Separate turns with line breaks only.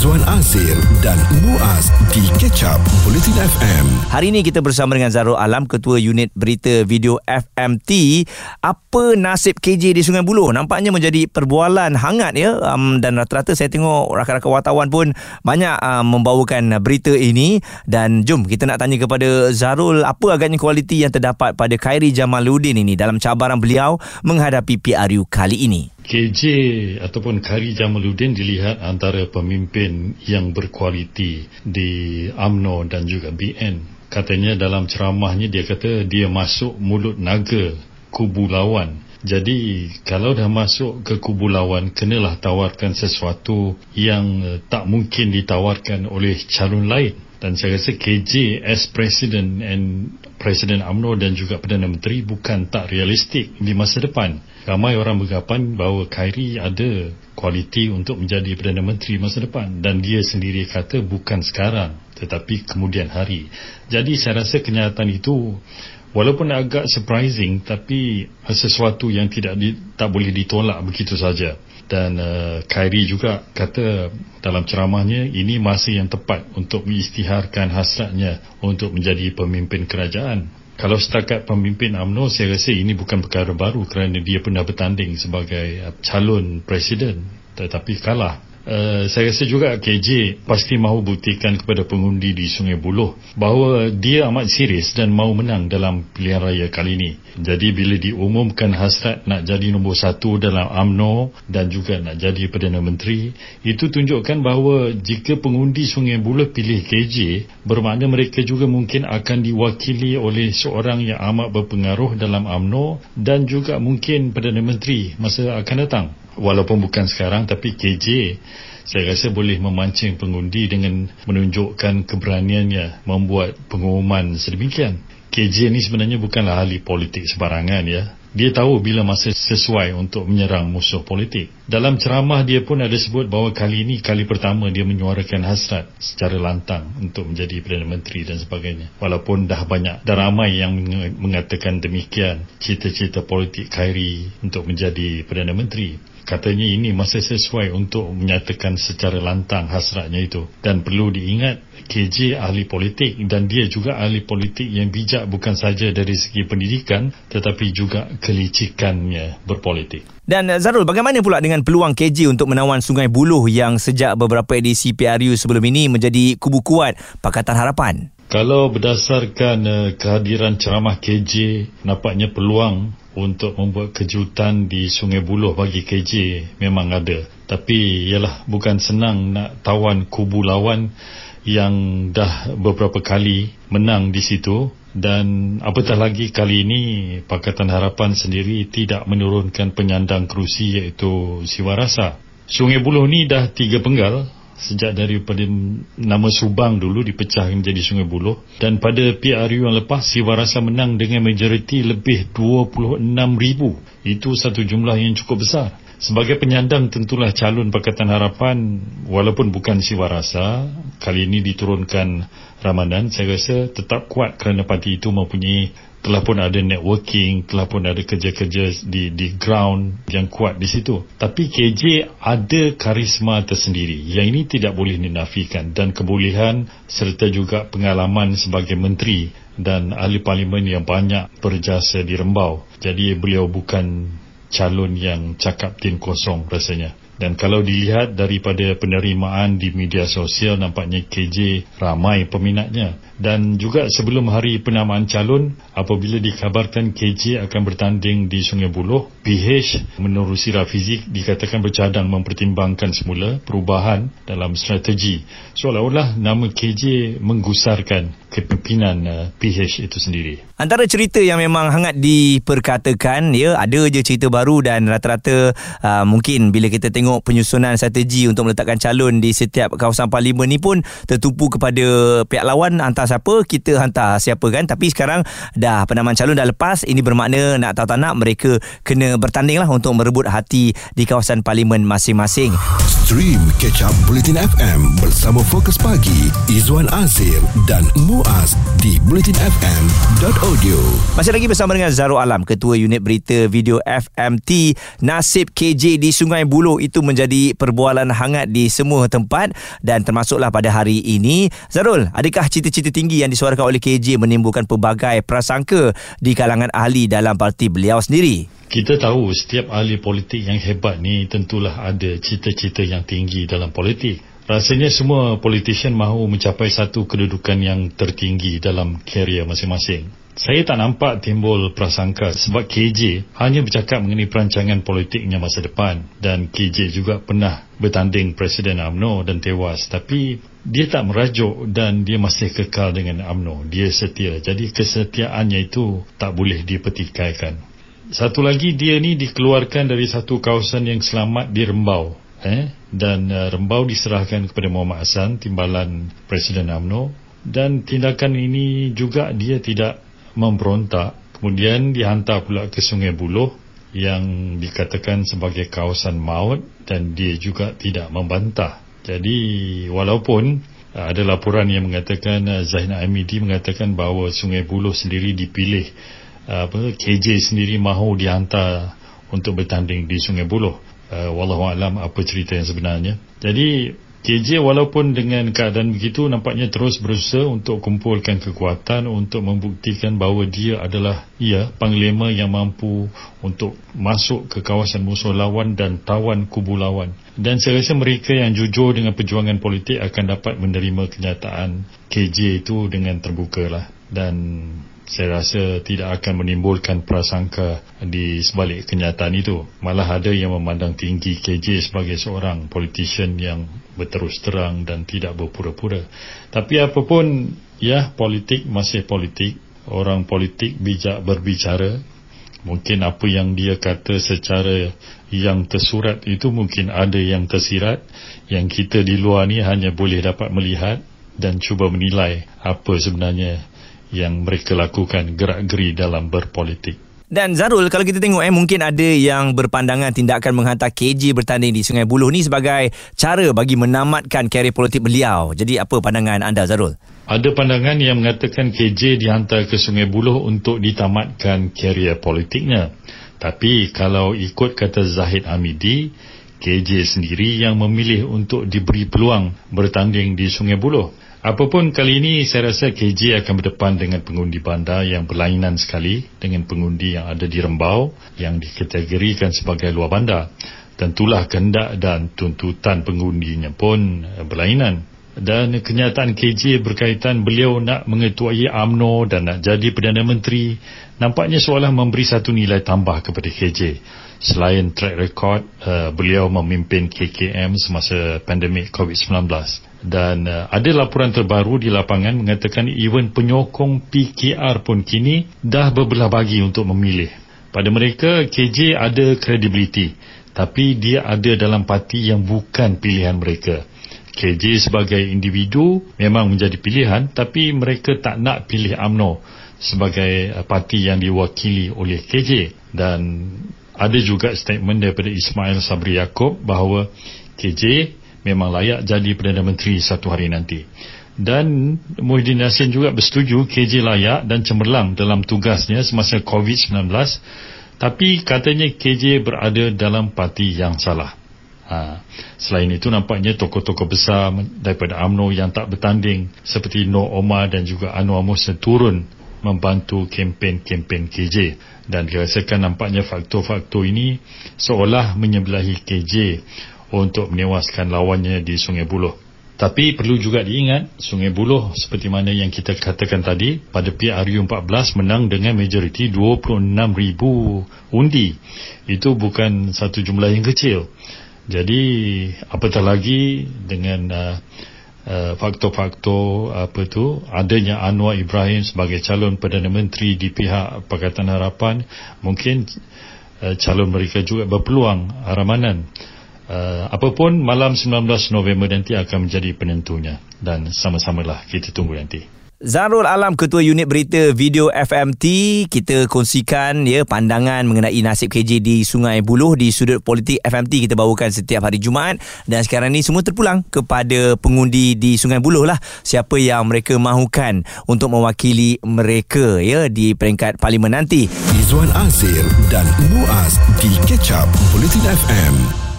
Izwan Azir dan Muaz di Ketchup Bulletin FM.
Hari ini kita bersama dengan Zarul Alam, Ketua Unit Berita Video FMT. Apa nasib KJ di Sungai Buloh? Nampaknya menjadi perbualan hangat ya. Um, dan rata-rata saya tengok rakan-rakan wartawan pun banyak um, membawakan berita ini. Dan jom kita nak tanya kepada Zarul, apa agaknya kualiti yang terdapat pada Khairi Jamaluddin ini dalam cabaran beliau menghadapi PRU kali ini?
KJ ataupun Kari Jamaluddin dilihat antara pemimpin yang berkualiti di AMNO dan juga BN. Katanya dalam ceramahnya dia kata dia masuk mulut naga kubu lawan. Jadi kalau dah masuk ke kubu lawan kenalah tawarkan sesuatu yang tak mungkin ditawarkan oleh calon lain dan saya rasa KJ as President and President UMNO dan juga Perdana Menteri bukan tak realistik di masa depan. Ramai orang bergapan bahawa Khairi ada kualiti untuk menjadi Perdana Menteri masa depan dan dia sendiri kata bukan sekarang tetapi kemudian hari. Jadi saya rasa kenyataan itu walaupun agak surprising tapi sesuatu yang tidak di, tak boleh ditolak begitu saja dan uh, Khairi juga kata dalam ceramahnya ini masa yang tepat untuk mengisytiharkan hasratnya untuk menjadi pemimpin kerajaan. Kalau setakat pemimpin AMNO saya rasa ini bukan perkara baru kerana dia pernah bertanding sebagai calon presiden tetapi kalah Uh, saya rasa juga KJ pasti mahu buktikan kepada pengundi di Sungai Buloh bahawa dia amat serius dan mahu menang dalam pilihan raya kali ini. Jadi bila diumumkan hasrat nak jadi nombor satu dalam AMNO dan juga nak jadi Perdana Menteri, itu tunjukkan bahawa jika pengundi Sungai Buloh pilih KJ, bermakna mereka juga mungkin akan diwakili oleh seorang yang amat berpengaruh dalam AMNO dan juga mungkin Perdana Menteri masa akan datang walaupun bukan sekarang tapi KJ saya rasa boleh memancing pengundi dengan menunjukkan keberaniannya membuat pengumuman sedemikian. KJ ni sebenarnya bukanlah ahli politik sebarangan ya. Dia tahu bila masa sesuai untuk menyerang musuh politik. Dalam ceramah dia pun ada sebut bahawa kali ini kali pertama dia menyuarakan hasrat secara lantang untuk menjadi Perdana Menteri dan sebagainya. Walaupun dah banyak dan ramai yang mengatakan demikian cita-cita politik Khairi untuk menjadi Perdana Menteri katanya ini masa sesuai untuk menyatakan secara lantang hasratnya itu dan perlu diingat KJ ahli politik dan dia juga ahli politik yang bijak bukan saja dari segi pendidikan tetapi juga kelicikannya berpolitik.
Dan eh, Zarul, bagaimana pula dengan peluang KJ untuk menawan Sungai Buloh yang sejak beberapa edisi PRU sebelum ini menjadi kubu kuat Pakatan Harapan?
Kalau berdasarkan uh, kehadiran ceramah KJ, nampaknya peluang untuk membuat kejutan di Sungai Buloh bagi KJ memang ada. Tapi ialah bukan senang nak tawan kubu lawan yang dah beberapa kali menang di situ dan apatah lagi kali ini Pakatan Harapan sendiri tidak menurunkan penyandang kerusi iaitu Siwarasa. Sungai Buloh ni dah tiga penggal sejak daripada nama Subang dulu dipecah menjadi Sungai Buloh. Dan pada PRU yang lepas Siwa Rasa menang dengan majoriti lebih 26 ribu. Itu satu jumlah yang cukup besar sebagai penyandang tentulah calon Pakatan Harapan walaupun bukan Siwa Rasa kali ini diturunkan Ramadan saya rasa tetap kuat kerana parti itu mempunyai telah pun ada networking, telah pun ada kerja-kerja di di ground yang kuat di situ. Tapi KJ ada karisma tersendiri yang ini tidak boleh dinafikan dan kebolehan serta juga pengalaman sebagai menteri dan ahli parlimen yang banyak berjasa di Rembau. Jadi beliau bukan calon yang cakap tin kosong rasanya. Dan kalau dilihat daripada penerimaan di media sosial nampaknya KJ ramai peminatnya. Dan juga sebelum hari penamaan calon apabila dikabarkan KJ akan bertanding di Sungai Buloh, PH menerusi Rafizi dikatakan bercadang mempertimbangkan semula perubahan dalam strategi. Seolah-olah nama KJ menggusarkan kepimpinan uh, PH itu sendiri.
Antara cerita yang memang hangat diperkatakan ya ada je cerita baru dan rata-rata uh, mungkin bila kita tengok penyusunan strategi untuk meletakkan calon di setiap kawasan parlimen ni pun tertumpu kepada pihak lawan hantar siapa kita hantar siapa kan tapi sekarang dah penamaan calon dah lepas ini bermakna nak tahu tak nak mereka kena bertanding lah untuk merebut hati di kawasan parlimen masing-masing
Stream Catch Up Bulletin FM bersama Fokus Pagi Izwan Azir dan Mu Muaz di bulletinfm.audio.
Masih lagi bersama dengan Zaro Alam, Ketua Unit Berita Video FMT. Nasib KJ di Sungai Buloh itu menjadi perbualan hangat di semua tempat dan termasuklah pada hari ini. Zarul, adakah cita-cita tinggi yang disuarakan oleh KJ menimbulkan pelbagai prasangka di kalangan ahli dalam parti beliau sendiri?
Kita tahu setiap ahli politik yang hebat ni tentulah ada cita-cita yang tinggi dalam politik. Rasanya semua politician mahu mencapai satu kedudukan yang tertinggi dalam karier masing-masing. Saya tak nampak timbul prasangka sebab KJ hanya bercakap mengenai perancangan politiknya masa depan dan KJ juga pernah bertanding Presiden AMNO dan tewas tapi dia tak merajuk dan dia masih kekal dengan AMNO. Dia setia. Jadi kesetiaannya itu tak boleh dipetikaikan. Satu lagi dia ni dikeluarkan dari satu kawasan yang selamat di Rembau eh, dan uh, Rembau diserahkan kepada Muhammad Hassan timbalan Presiden AMNO dan tindakan ini juga dia tidak memberontak. Kemudian dihantar pula ke Sungai Buloh yang dikatakan sebagai kawasan maut dan dia juga tidak membantah. Jadi walaupun uh, ada laporan yang mengatakan uh, Zainal Amidi mengatakan bahawa Sungai Buloh sendiri dipilih apa KJ sendiri mahu dihantar untuk bertanding di Sungai Buloh uh, wallahu alam apa cerita yang sebenarnya. Jadi KJ walaupun dengan keadaan begitu nampaknya terus berusaha untuk kumpulkan kekuatan untuk membuktikan bahawa dia adalah ia panglima yang mampu untuk masuk ke kawasan musuh lawan dan tawan kubu lawan. Dan saya rasa mereka yang jujur dengan perjuangan politik akan dapat menerima kenyataan KJ itu dengan terbuka lah. Dan saya rasa tidak akan menimbulkan prasangka di sebalik kenyataan itu. Malah ada yang memandang tinggi KJ sebagai seorang politician yang berterus terang dan tidak berpura-pura. Tapi apapun, ya politik masih politik. Orang politik bijak berbicara. Mungkin apa yang dia kata secara yang tersurat itu mungkin ada yang tersirat. Yang kita di luar ni hanya boleh dapat melihat dan cuba menilai apa sebenarnya yang mereka lakukan gerak-geri dalam berpolitik.
Dan Zarul, kalau kita tengok eh mungkin ada yang berpandangan tindakan menghantar KJ bertanding di Sungai Buloh ni sebagai cara bagi menamatkan karier politik beliau. Jadi apa pandangan anda Zarul?
Ada pandangan yang mengatakan KJ dihantar ke Sungai Buloh untuk ditamatkan karier politiknya. Tapi kalau ikut kata Zahid Hamidi, KJ sendiri yang memilih untuk diberi peluang bertanding di Sungai Buloh. Apapun kali ini saya rasa KJ akan berdepan dengan pengundi bandar yang berlainan sekali dengan pengundi yang ada di Rembau yang dikategorikan sebagai luar bandar. Tentulah kehendak dan tuntutan pengundinya pun berlainan. Dan kenyataan KJ berkaitan beliau nak mengetuai AMNO dan nak jadi Perdana Menteri nampaknya seolah memberi satu nilai tambah kepada KJ. Selain track record, uh, beliau memimpin KKM semasa pandemik COVID-19 dan uh, ada laporan terbaru di lapangan mengatakan even penyokong PKR pun kini dah berbelah bagi untuk memilih. Pada mereka, KJ ada kredibiliti tapi dia ada dalam parti yang bukan pilihan mereka. KJ sebagai individu memang menjadi pilihan tapi mereka tak nak pilih AMNO sebagai uh, parti yang diwakili oleh KJ dan ada juga statement daripada Ismail Sabri Yaakob bahawa KJ memang layak jadi Perdana Menteri satu hari nanti. Dan Muhyiddin Yassin juga bersetuju KJ layak dan cemerlang dalam tugasnya semasa COVID-19 tapi katanya KJ berada dalam parti yang salah. Ha. Selain itu nampaknya tokoh-tokoh besar daripada AMNO yang tak bertanding seperti Noor Omar dan juga Anwar Musa turun membantu kempen-kempen KJ dan dirasakan nampaknya faktor-faktor ini seolah menyebelahi KJ untuk menewaskan lawannya di Sungai Buloh. Tapi perlu juga diingat, Sungai Buloh seperti mana yang kita katakan tadi, pada PRU 14 menang dengan majoriti 26,000 undi. Itu bukan satu jumlah yang kecil. Jadi, apatah lagi dengan uh, uh, faktor-faktor apa tu adanya Anwar Ibrahim sebagai calon Perdana Menteri di pihak Pakatan Harapan, mungkin uh, calon mereka juga berpeluang Ramanan uh, apapun malam 19 November nanti akan menjadi penentunya. Dan sama-samalah kita tunggu nanti.
Zarul Alam Ketua Unit Berita Video FMT kita kongsikan ya pandangan mengenai nasib KJ di Sungai Buloh di sudut politik FMT kita bawakan setiap hari Jumaat. Dan sekarang ni semua terpulang kepada pengundi di Sungai Buloh lah. Siapa yang mereka mahukan untuk mewakili mereka ya di peringkat parlimen nanti.
Izwan Azir dan Muaz di Catch Up Bulletin FM